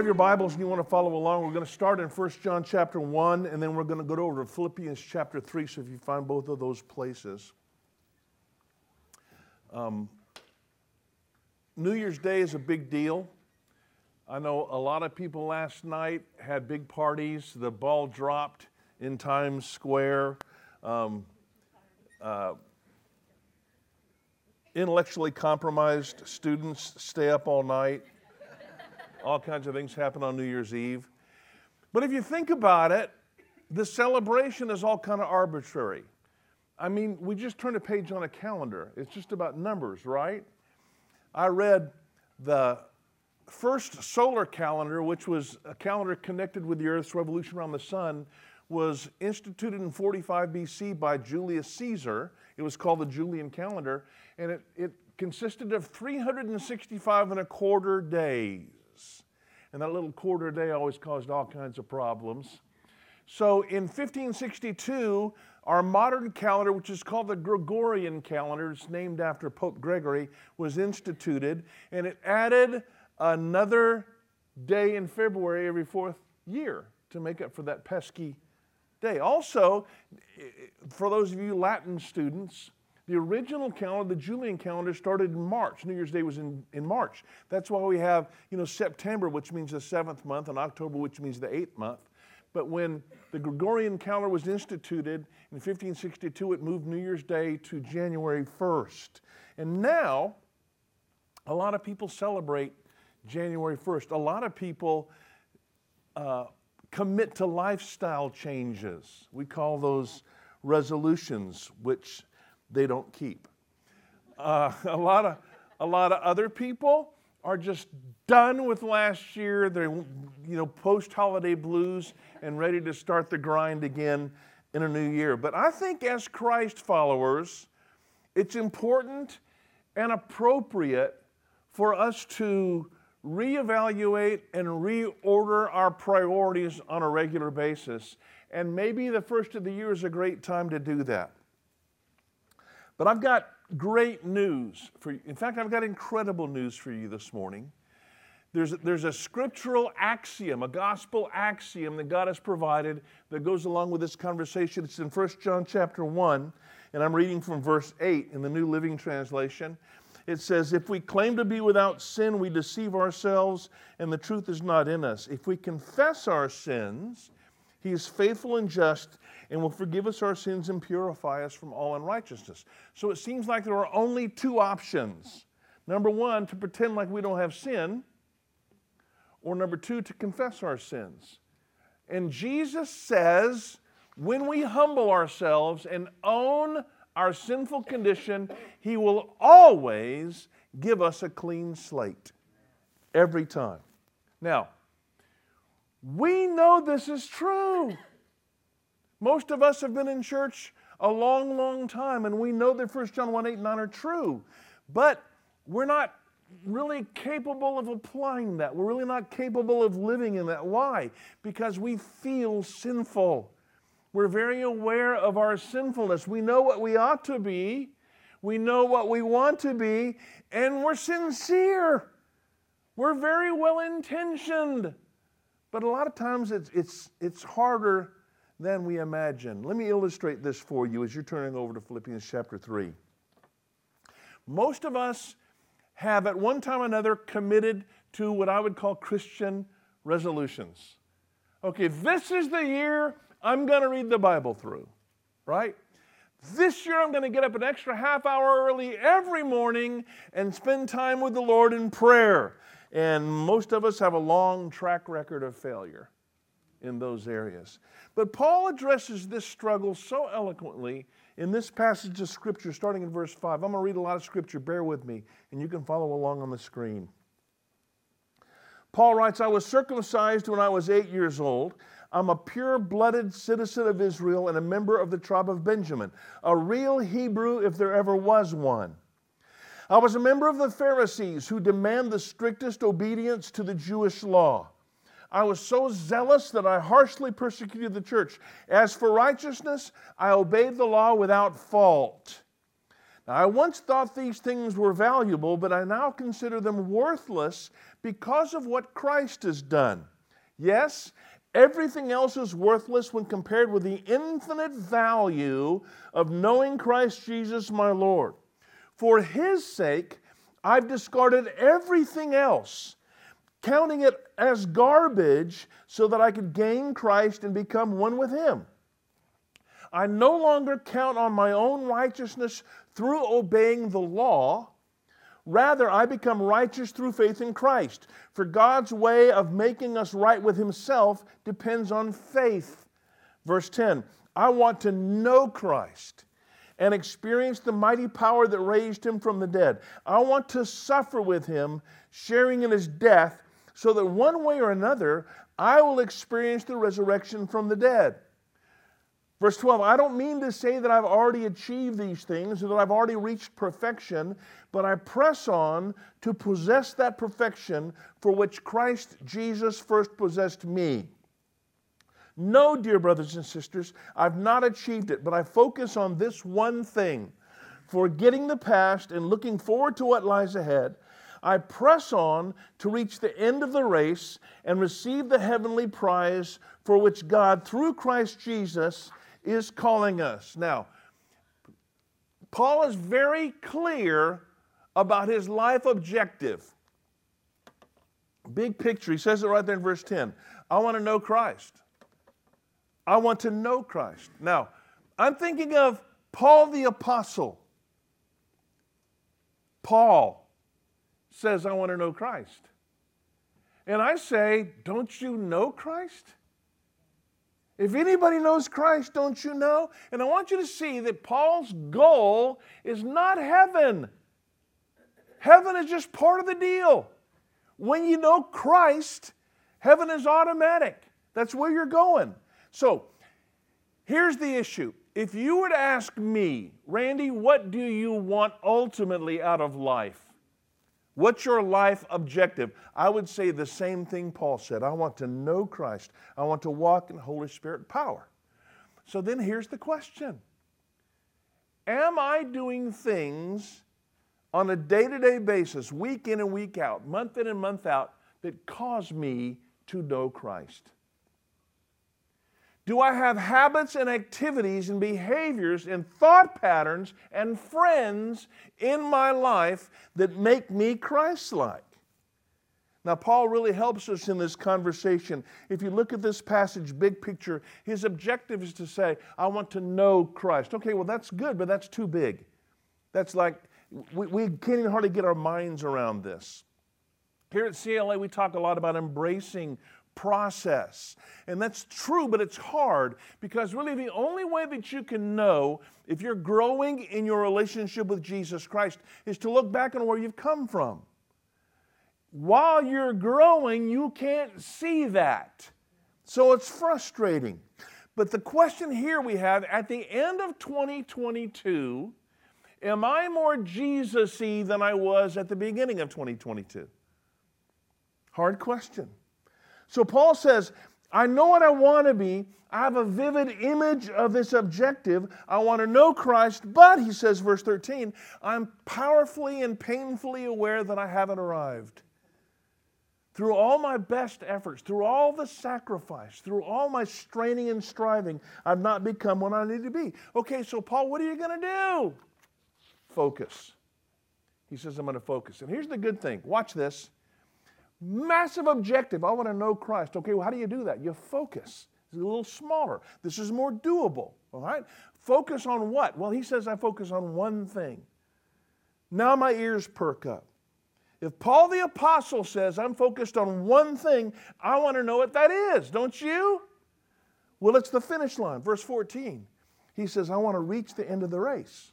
have your Bibles and you want to follow along, we're going to start in 1 John chapter 1, and then we're going to go over to Philippians chapter 3. So if you find both of those places. Um, New Year's Day is a big deal. I know a lot of people last night had big parties. The ball dropped in Times Square. Um, uh, intellectually compromised students stay up all night. All kinds of things happen on New Year's Eve. But if you think about it, the celebration is all kind of arbitrary. I mean, we just turn a page on a calendar. It's just about numbers, right? I read the first solar calendar, which was a calendar connected with the Earth's revolution around the sun, was instituted in 45 BC by Julius Caesar. It was called the Julian calendar, and it, it consisted of 365 and a quarter days. And that little quarter day always caused all kinds of problems. So in 1562, our modern calendar, which is called the Gregorian calendar, it's named after Pope Gregory, was instituted, and it added another day in February every fourth year to make up for that pesky day. Also, for those of you Latin students, the original calendar, the Julian calendar, started in March. New Year's Day was in, in March. That's why we have, you know, September, which means the seventh month, and October, which means the eighth month. But when the Gregorian calendar was instituted in 1562, it moved New Year's Day to January 1st. And now, a lot of people celebrate January 1st. A lot of people uh, commit to lifestyle changes. We call those resolutions, which they don't keep. Uh, a, lot of, a lot of other people are just done with last year. They're, you know, post holiday blues and ready to start the grind again in a new year. But I think as Christ followers, it's important and appropriate for us to reevaluate and reorder our priorities on a regular basis. And maybe the first of the year is a great time to do that. But I've got great news for you. In fact, I've got incredible news for you this morning. There's, there's a scriptural axiom, a gospel axiom that God has provided that goes along with this conversation. It's in 1 John chapter 1, and I'm reading from verse 8 in the New Living Translation. It says, If we claim to be without sin, we deceive ourselves, and the truth is not in us. If we confess our sins, he is faithful and just and will forgive us our sins and purify us from all unrighteousness. So it seems like there are only two options. Number one, to pretend like we don't have sin, or number two, to confess our sins. And Jesus says, when we humble ourselves and own our sinful condition, He will always give us a clean slate. Every time. Now, we know this is true. Most of us have been in church a long, long time, and we know that 1 John 1 8 and 9 are true. But we're not really capable of applying that. We're really not capable of living in that. Why? Because we feel sinful. We're very aware of our sinfulness. We know what we ought to be, we know what we want to be, and we're sincere. We're very well intentioned. But a lot of times it's, it's, it's harder than we imagine. Let me illustrate this for you as you're turning over to Philippians chapter 3. Most of us have at one time or another committed to what I would call Christian resolutions. Okay, this is the year I'm going to read the Bible through, right? This year I'm going to get up an extra half hour early every morning and spend time with the Lord in prayer. And most of us have a long track record of failure in those areas. But Paul addresses this struggle so eloquently in this passage of Scripture, starting in verse 5. I'm going to read a lot of Scripture, bear with me, and you can follow along on the screen. Paul writes, I was circumcised when I was eight years old. I'm a pure blooded citizen of Israel and a member of the tribe of Benjamin, a real Hebrew if there ever was one. I was a member of the Pharisees who demand the strictest obedience to the Jewish law. I was so zealous that I harshly persecuted the church. As for righteousness, I obeyed the law without fault. I once thought these things were valuable, but I now consider them worthless because of what Christ has done. Yes, everything else is worthless when compared with the infinite value of knowing Christ Jesus my Lord. For his sake, I've discarded everything else, counting it as garbage so that I could gain Christ and become one with him. I no longer count on my own righteousness through obeying the law. Rather, I become righteous through faith in Christ. For God's way of making us right with Himself depends on faith. Verse 10 I want to know Christ and experience the mighty power that raised Him from the dead. I want to suffer with Him, sharing in His death, so that one way or another I will experience the resurrection from the dead. Verse 12, I don't mean to say that I've already achieved these things or that I've already reached perfection, but I press on to possess that perfection for which Christ Jesus first possessed me. No, dear brothers and sisters, I've not achieved it, but I focus on this one thing forgetting the past and looking forward to what lies ahead. I press on to reach the end of the race and receive the heavenly prize for which God, through Christ Jesus, is calling us. Now, Paul is very clear about his life objective. Big picture. He says it right there in verse 10. I want to know Christ. I want to know Christ. Now, I'm thinking of Paul the Apostle. Paul says, I want to know Christ. And I say, Don't you know Christ? If anybody knows Christ, don't you know? And I want you to see that Paul's goal is not heaven. Heaven is just part of the deal. When you know Christ, heaven is automatic. That's where you're going. So, here's the issue. If you were to ask me, Randy, what do you want ultimately out of life? What's your life objective? I would say the same thing Paul said. I want to know Christ. I want to walk in Holy Spirit power. So then here's the question Am I doing things on a day to day basis, week in and week out, month in and month out, that cause me to know Christ? Do I have habits and activities and behaviors and thought patterns and friends in my life that make me Christ like? Now, Paul really helps us in this conversation. If you look at this passage, big picture, his objective is to say, I want to know Christ. Okay, well, that's good, but that's too big. That's like, we, we can't even hardly get our minds around this. Here at CLA, we talk a lot about embracing process. And that's true, but it's hard because really the only way that you can know if you're growing in your relationship with Jesus Christ is to look back on where you've come from. While you're growing, you can't see that. So it's frustrating. But the question here we have at the end of 2022 Am I more Jesus y than I was at the beginning of 2022? Hard question. So Paul says, I know what I want to be. I have a vivid image of this objective. I want to know Christ, but, he says, verse 13, I'm powerfully and painfully aware that I haven't arrived. Through all my best efforts, through all the sacrifice, through all my straining and striving, I've not become what I need to be. Okay, so Paul, what are you going to do? Focus. He says, I'm going to focus. And here's the good thing watch this. Massive objective. I want to know Christ. Okay, well, how do you do that? You focus. It's a little smaller. This is more doable. All right? Focus on what? Well, he says I focus on one thing. Now my ears perk up. If Paul the Apostle says I'm focused on one thing, I want to know what that is, don't you? Well, it's the finish line. Verse 14. He says, I want to reach the end of the race.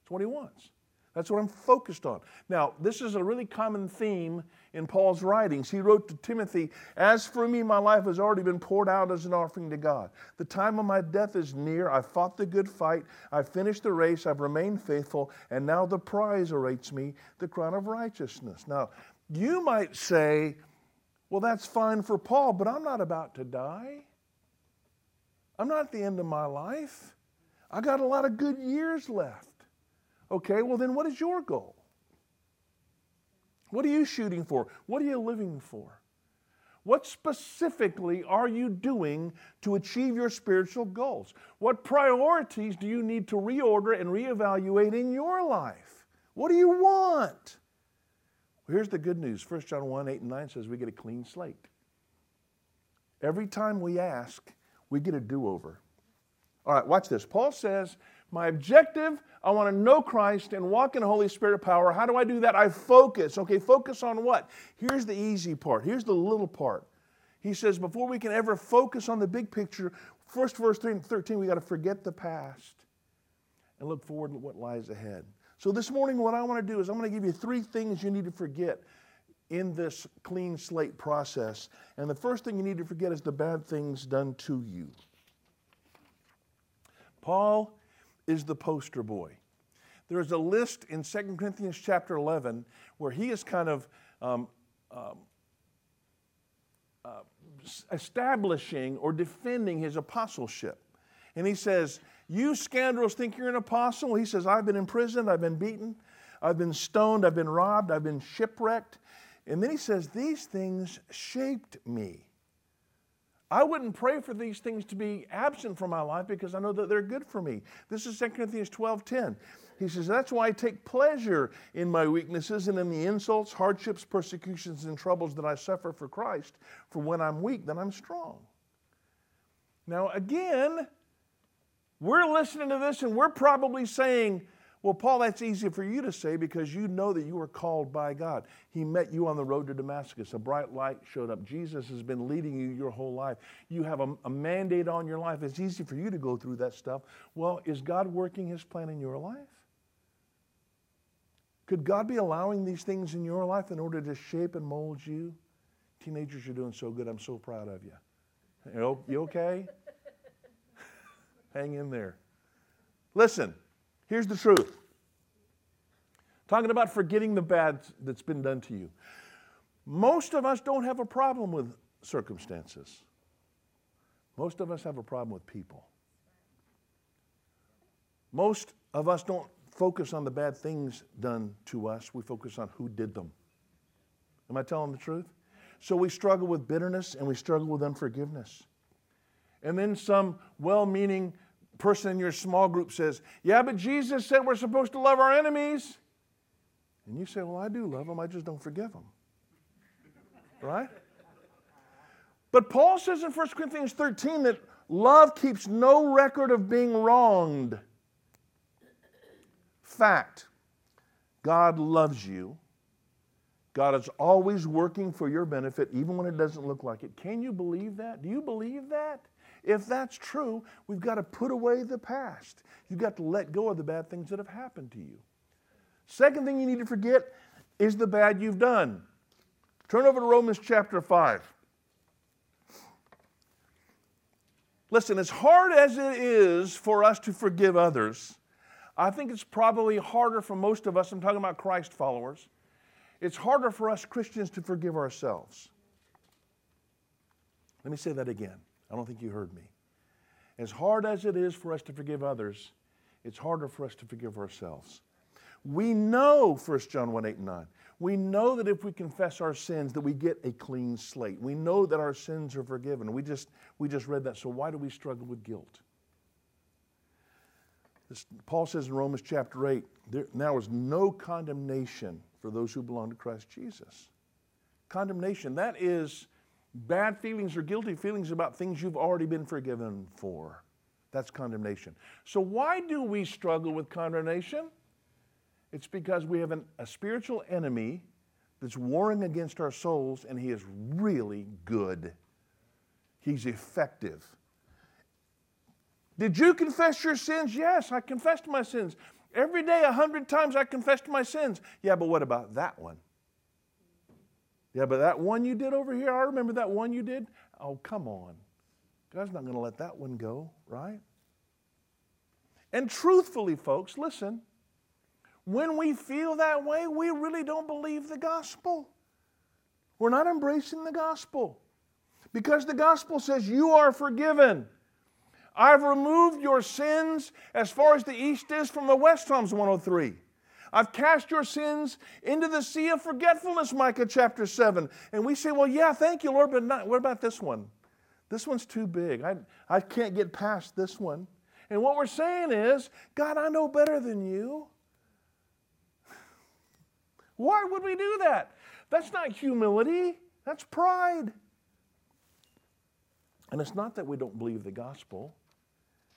That's what he wants. That's what I'm focused on. Now, this is a really common theme in Paul's writings. He wrote to Timothy, As for me, my life has already been poured out as an offering to God. The time of my death is near. I've fought the good fight. I've finished the race. I've remained faithful. And now the prize awaits me, the crown of righteousness. Now, you might say, Well, that's fine for Paul, but I'm not about to die. I'm not at the end of my life. I got a lot of good years left. Okay, well, then what is your goal? What are you shooting for? What are you living for? What specifically are you doing to achieve your spiritual goals? What priorities do you need to reorder and reevaluate in your life? What do you want? Well, here's the good news 1 John 1 8 and 9 says we get a clean slate. Every time we ask, we get a do over. All right, watch this. Paul says, My objective, I want to know Christ and walk in the Holy Spirit power. How do I do that? I focus. Okay, focus on what? Here's the easy part. Here's the little part. He says, Before we can ever focus on the big picture, first verse 13, we got to forget the past and look forward to what lies ahead. So this morning, what I want to do is I'm going to give you three things you need to forget in this clean slate process. And the first thing you need to forget is the bad things done to you. Paul is the poster boy. There's a list in 2 Corinthians chapter 11 where he is kind of um, um, uh, establishing or defending his apostleship. And he says, You scoundrels think you're an apostle? He says, I've been imprisoned, I've been beaten, I've been stoned, I've been robbed, I've been shipwrecked. And then he says, These things shaped me. I wouldn't pray for these things to be absent from my life because I know that they're good for me. This is 2 Corinthians 12 10. He says, That's why I take pleasure in my weaknesses and in the insults, hardships, persecutions, and troubles that I suffer for Christ. For when I'm weak, then I'm strong. Now, again, we're listening to this and we're probably saying, well, Paul, that's easy for you to say because you know that you were called by God. He met you on the road to Damascus. A bright light showed up. Jesus has been leading you your whole life. You have a, a, mandate on your life. It's easy for you to go through that stuff. Well, is God working His plan in your life? Could God be allowing these things in your life in order to shape and mold you? Teenagers, you're doing so good. I'm so proud of you. You okay? Hang in there. Listen. Here's the truth talking about forgetting the bad that's been done to you. Most of us don't have a problem with circumstances, most of us have a problem with people. Most of us don't focus on the bad things done to us, we focus on who did them. Am I telling the truth? So we struggle with bitterness and we struggle with unforgiveness. And then some well meaning person in your small group says, Yeah, but Jesus said we're supposed to love our enemies. And you say, Well, I do love them, I just don't forgive them. Right? But Paul says in 1 Corinthians 13 that love keeps no record of being wronged. Fact God loves you. God is always working for your benefit, even when it doesn't look like it. Can you believe that? Do you believe that? If that's true, we've got to put away the past. You've got to let go of the bad things that have happened to you. Second thing you need to forget is the bad you've done. Turn over to Romans chapter 5. Listen, as hard as it is for us to forgive others, I think it's probably harder for most of us, I'm talking about Christ followers, it's harder for us Christians to forgive ourselves. Let me say that again. I don't think you heard me. As hard as it is for us to forgive others, it's harder for us to forgive ourselves. We know, 1 John 1 8 and 9, we know that if we confess our sins, that we get a clean slate. We know that our sins are forgiven. We just, we just read that. So why do we struggle with guilt? This, Paul says in Romans chapter 8, there now is no condemnation for those who belong to Christ Jesus. Condemnation, that is bad feelings or guilty feelings about things you've already been forgiven for. That's condemnation. So, why do we struggle with condemnation? It's because we have an, a spiritual enemy that's warring against our souls, and he is really good. He's effective. Did you confess your sins? Yes, I confessed my sins. Every day, a hundred times, I confessed my sins. Yeah, but what about that one? Yeah, but that one you did over here, I remember that one you did. Oh, come on. God's not going to let that one go, right? And truthfully, folks, listen, when we feel that way, we really don't believe the gospel. We're not embracing the gospel because the gospel says you are forgiven. I've removed your sins as far as the east is from the west, Psalms 103. I've cast your sins into the sea of forgetfulness, Micah chapter 7. And we say, well, yeah, thank you, Lord, but not, what about this one? This one's too big. I, I can't get past this one. And what we're saying is, God, I know better than you. Why would we do that? That's not humility, that's pride. And it's not that we don't believe the gospel,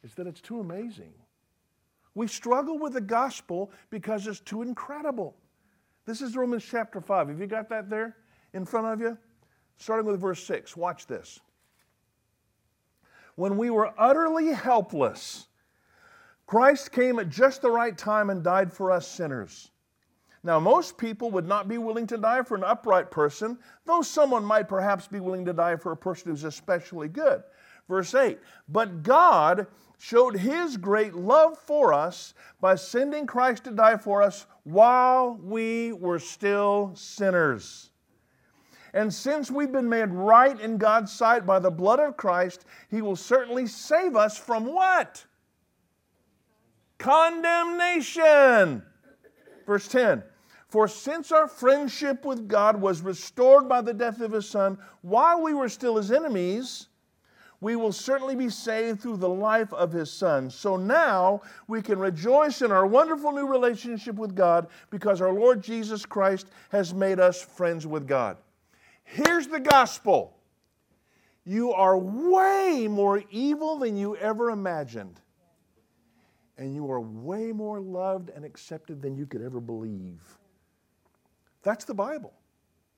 it's that it's too amazing. We struggle with the gospel because it's too incredible. This is Romans chapter 5. Have you got that there in front of you? Starting with verse 6. Watch this. When we were utterly helpless, Christ came at just the right time and died for us sinners. Now, most people would not be willing to die for an upright person, though someone might perhaps be willing to die for a person who's especially good. Verse 8 But God showed his great love for us by sending Christ to die for us while we were still sinners. And since we've been made right in God's sight by the blood of Christ, he will certainly save us from what? Condemnation. Verse 10 For since our friendship with God was restored by the death of his Son, while we were still his enemies, we will certainly be saved through the life of his son. So now we can rejoice in our wonderful new relationship with God because our Lord Jesus Christ has made us friends with God. Here's the gospel you are way more evil than you ever imagined, and you are way more loved and accepted than you could ever believe. That's the Bible.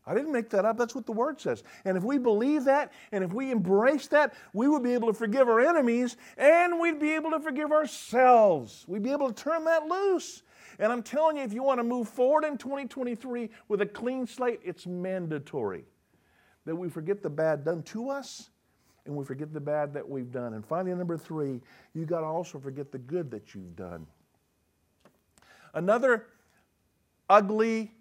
I didn't make that up. That's what the Word says. And if we believe that and if we embrace that, we would be able to forgive our enemies and we'd be able to forgive ourselves. We'd be able to turn that loose. And I'm telling you, if you want to move forward in 2023 with a clean slate, it's mandatory that we forget the bad done to us and we forget the bad that we've done. And finally, number three, you got to also forget the good that you've done. Another ugly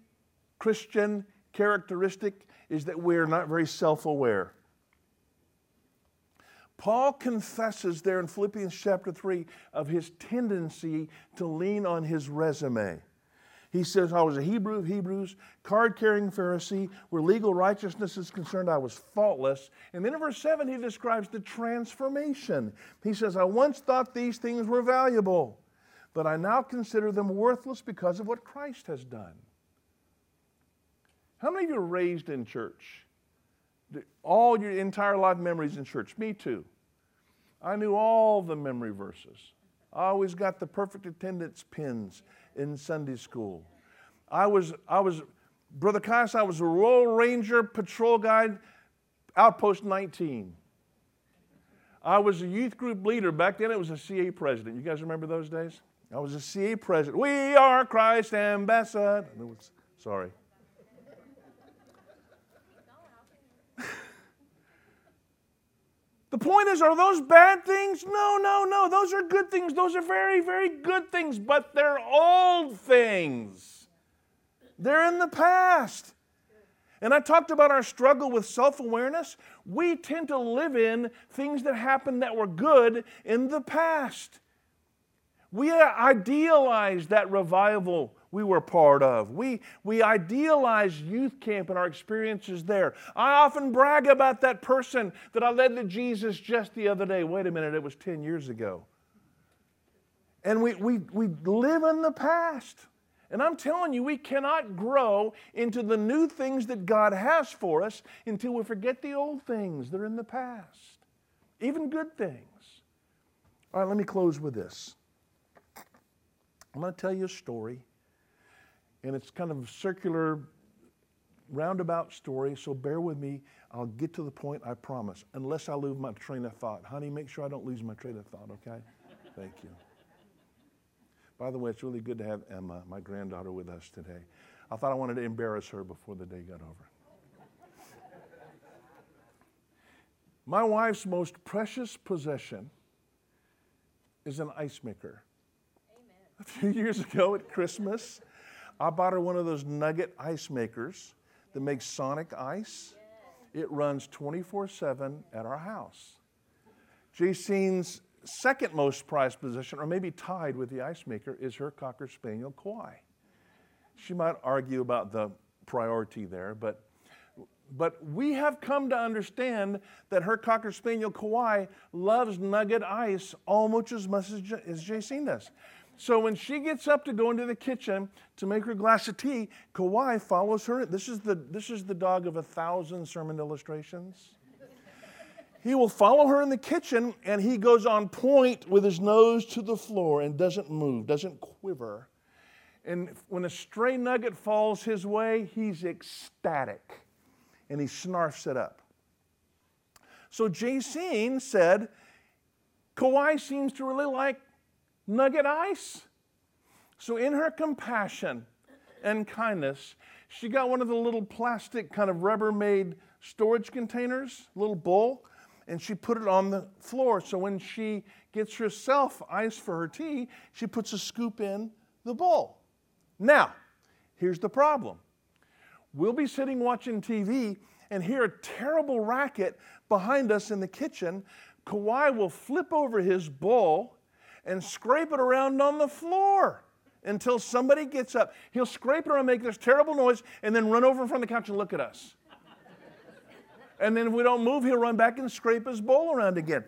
Christian characteristic is that we're not very self aware. Paul confesses there in Philippians chapter 3 of his tendency to lean on his resume. He says, I was a Hebrew of Hebrews, card carrying Pharisee. Where legal righteousness is concerned, I was faultless. And then in verse 7, he describes the transformation. He says, I once thought these things were valuable, but I now consider them worthless because of what Christ has done. How many of you are raised in church? All your entire life memories in church. Me too. I knew all the memory verses. I always got the perfect attendance pins in Sunday school. I was, I was, Brother Kais, I was a Royal Ranger patrol guide, Outpost 19. I was a youth group leader. Back then it was a CA president. You guys remember those days? I was a CA president. We are Christ ambassador. Sorry. The point is, are those bad things? No, no, no. Those are good things. Those are very, very good things, but they're old things. They're in the past. And I talked about our struggle with self awareness. We tend to live in things that happened that were good in the past. We uh, idealize that revival we were part of. We, we idealize youth camp and our experiences there. I often brag about that person that I led to Jesus just the other day. Wait a minute, it was 10 years ago. And we, we, we live in the past. And I'm telling you, we cannot grow into the new things that God has for us until we forget the old things that are in the past, even good things. All right, let me close with this. I'm going to tell you a story and it's kind of a circular, roundabout story, so bear with me. I'll get to the point, I promise, unless I lose my train of thought. Honey, make sure I don't lose my train of thought, okay? Thank you. By the way, it's really good to have Emma, my granddaughter, with us today. I thought I wanted to embarrass her before the day got over. My wife's most precious possession is an ice maker. Amen. A few years ago at Christmas, I bought her one of those nugget ice makers that makes sonic ice. It runs 24 7 at our house. Jacine's second most prized possession, or maybe tied with the ice maker, is her Cocker Spaniel Kauai. She might argue about the priority there, but, but we have come to understand that her Cocker Spaniel Kauai loves nugget ice almost as much as, as Jacine does. So when she gets up to go into the kitchen to make her glass of tea, Kauai follows her. This is the, this is the dog of a thousand sermon illustrations. He will follow her in the kitchen and he goes on point with his nose to the floor and doesn't move, doesn't quiver. And when a stray nugget falls his way, he's ecstatic and he snarfs it up. So Jacine said, Kauai seems to really like nugget ice. So, in her compassion and kindness, she got one of the little plastic, kind of Rubbermaid storage containers, little bowl, and she put it on the floor. So, when she gets herself ice for her tea, she puts a scoop in the bowl. Now, here's the problem we'll be sitting watching TV and hear a terrible racket behind us in the kitchen. Kauai will flip over his bowl and scrape it around on the floor until somebody gets up. He'll scrape it around, make this terrible noise, and then run over of the couch and look at us. and then if we don't move, he'll run back and scrape his bowl around again.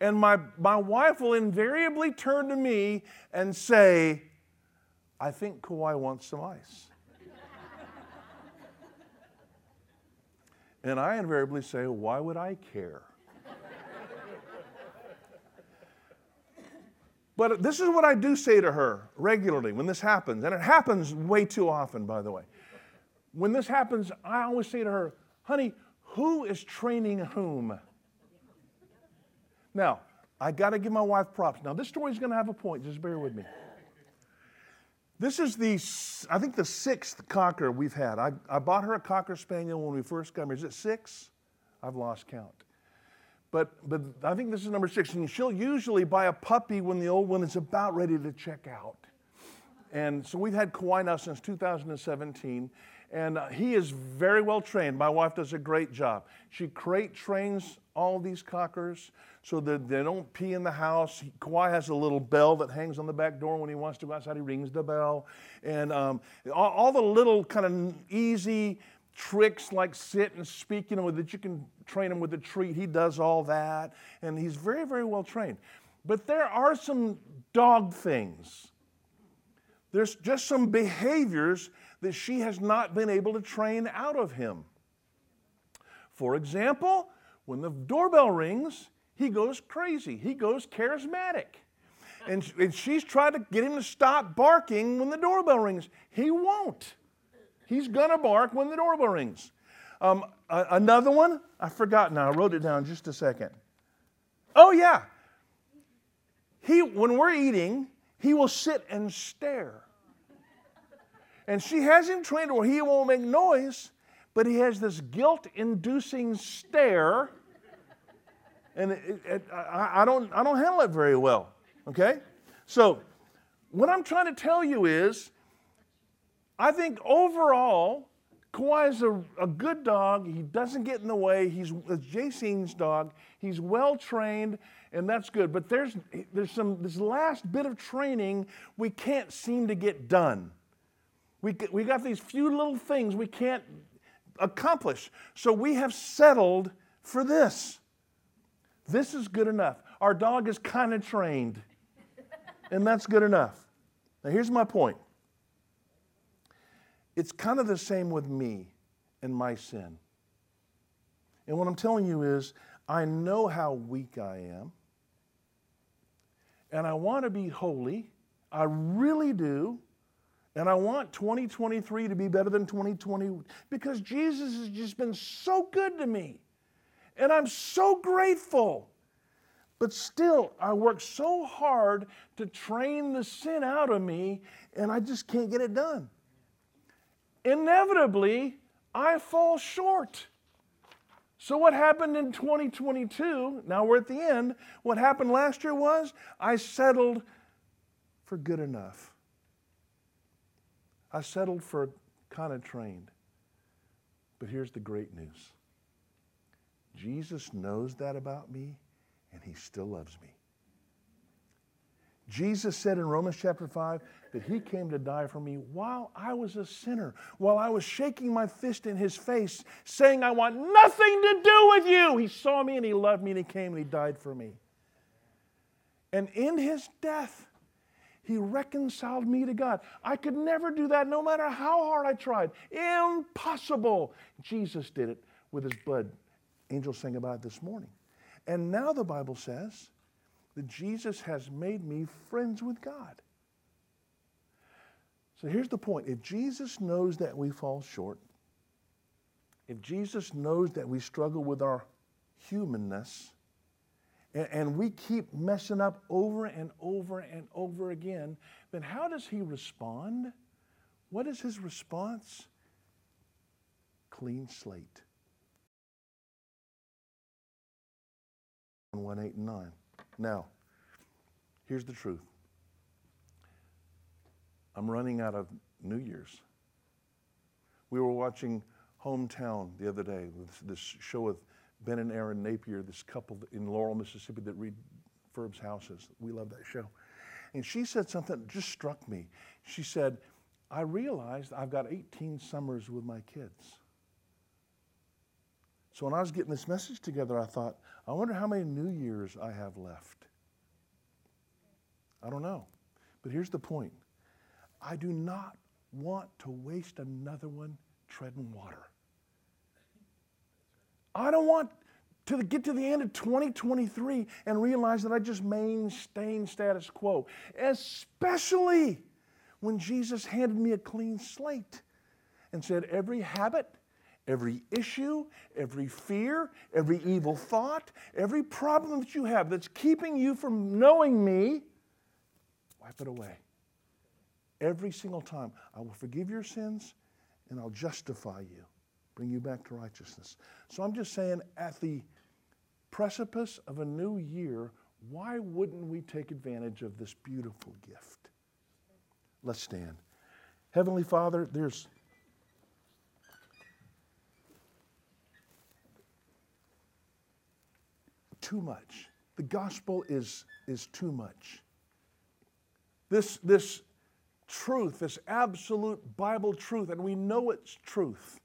And my, my wife will invariably turn to me and say, I think Kauai wants some ice. and I invariably say, Why would I care? But this is what I do say to her regularly when this happens, and it happens way too often, by the way. When this happens, I always say to her, honey, who is training whom? Now, I got to give my wife props. Now, this story is going to have a point. Just bear with me. This is the, I think, the sixth cocker we've had. I, I bought her a cocker spaniel when we first got married. Is it six? I've lost count. But, but I think this is number six. And she'll usually buy a puppy when the old one is about ready to check out. And so we've had Kauai now since 2017. And uh, he is very well trained. My wife does a great job. She crate trains all these cockers so that they don't pee in the house. Kauai has a little bell that hangs on the back door when he wants to go outside. He rings the bell. And um, all, all, the little kind of easy tricks like sit and speak, you know, that you can train him with a treat. He does all that, and he's very, very well trained. But there are some dog things. There's just some behaviors that she has not been able to train out of him. For example, when the doorbell rings, he goes crazy. He goes charismatic. And, and she's tried to get him to stop barking when the doorbell rings. He won't. He's going to bark when the doorbell rings. Um, another one, I forgot now. I wrote it down just a second. Oh, yeah. He, when we're eating, he will sit and stare. And she has him trained where he won't make noise, but he has this guilt inducing stare. And it, it, I, I, don't, I don't handle it very well. Okay? So, what I'm trying to tell you is I think overall, Kauai is a, a, good dog. He doesn't get in the way. He's Jacine's dog. He's well trained, and that's good. But there's, there's some, this last bit of training we can't seem to get done. We, we got these few little things we can't accomplish. So we have settled for this. This is good enough. Our dog is kind of trained, and that's good enough. Now, here's my point it's kind of the same with me and my sin. And what I'm telling you is, I know how weak I am, and I want to be holy. I really do. And I want 2023 to be better than 2020 because Jesus has just been so good to me. And I'm so grateful. But still, I work so hard to train the sin out of me, and I just can't get it done inevitably I fall short. So, what happened in 2022? Now we're at the end. What happened last year was I settled for good enough. I settled for kind of trained. But here's the great news Jesus knows that about me, and He still loves me. Jesus said in Romans chapter 5 that he came to die for me while I was a sinner, while I was shaking my fist in his face, saying, I want nothing to do with you. He saw me and he loved me and he came and he died for me. And in his death, he reconciled me to God. I could never do that no matter how hard I tried. Impossible. Jesus did it with his blood. Angels sang about it this morning. And now the Bible says that Jesus has made me friends with God. So here's the point if Jesus knows that we fall short, if Jesus knows that we struggle with our humanness, and, and we keep messing up over and over and over again, then how does he respond? What is his response? Clean slate. 1, 8, and 9. Now, here's the truth. I'm running out of New Year's. We were watching Hometown the other day, this show with Ben and Erin Napier, this couple in Laurel, Mississippi that refurbs houses. We love that show. And she said something that just struck me. She said, I realized I've got 18 summers with my kids. So when I was getting this message together, I thought, I wonder how many New Years I have left. I don't know. But here's the point I do not want to waste another one treading water. I don't want to get to the end of 2023 and realize that I just maintained status quo, especially when Jesus handed me a clean slate and said, Every habit, every issue, every fear, every evil thought, every problem that you have that's keeping you from knowing me, wipe it away. Every single time, I will forgive your sins and I'll justify you bring you back to righteousness. So I'm just saying, at the precipice of a new year, why wouldn't we take advantage of this beautiful gift? Let's stand. Heavenly Father, there's too much. The gospel is, is too much. This, this truth, this absolute Bible truth, and we know it's truth,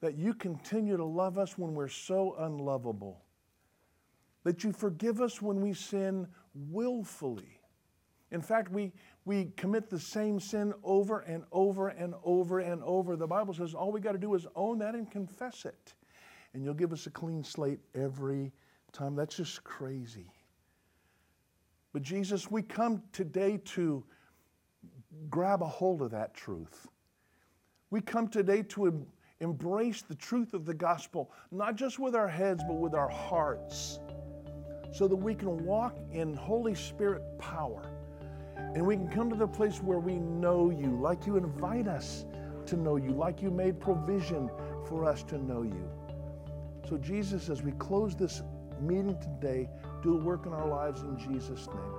that you continue to love us when we're so unlovable, that you forgive us when we sin willfully. In fact, we, we commit the same sin over and over and over and over. The Bible says all we got to do is own that and confess it. And you'll give us a clean slate every time. That's just crazy. But Jesus, we come today to grab a hold of that truth. We come today to embrace the truth of the gospel, not just with our heads, but with our hearts, so that we can walk in Holy Spirit power. And we can come to the place where we know you, like you invite us to know you, like you made provision for us to know you. So, Jesus, as we close this meeting today, do a work in our lives in Jesus' name.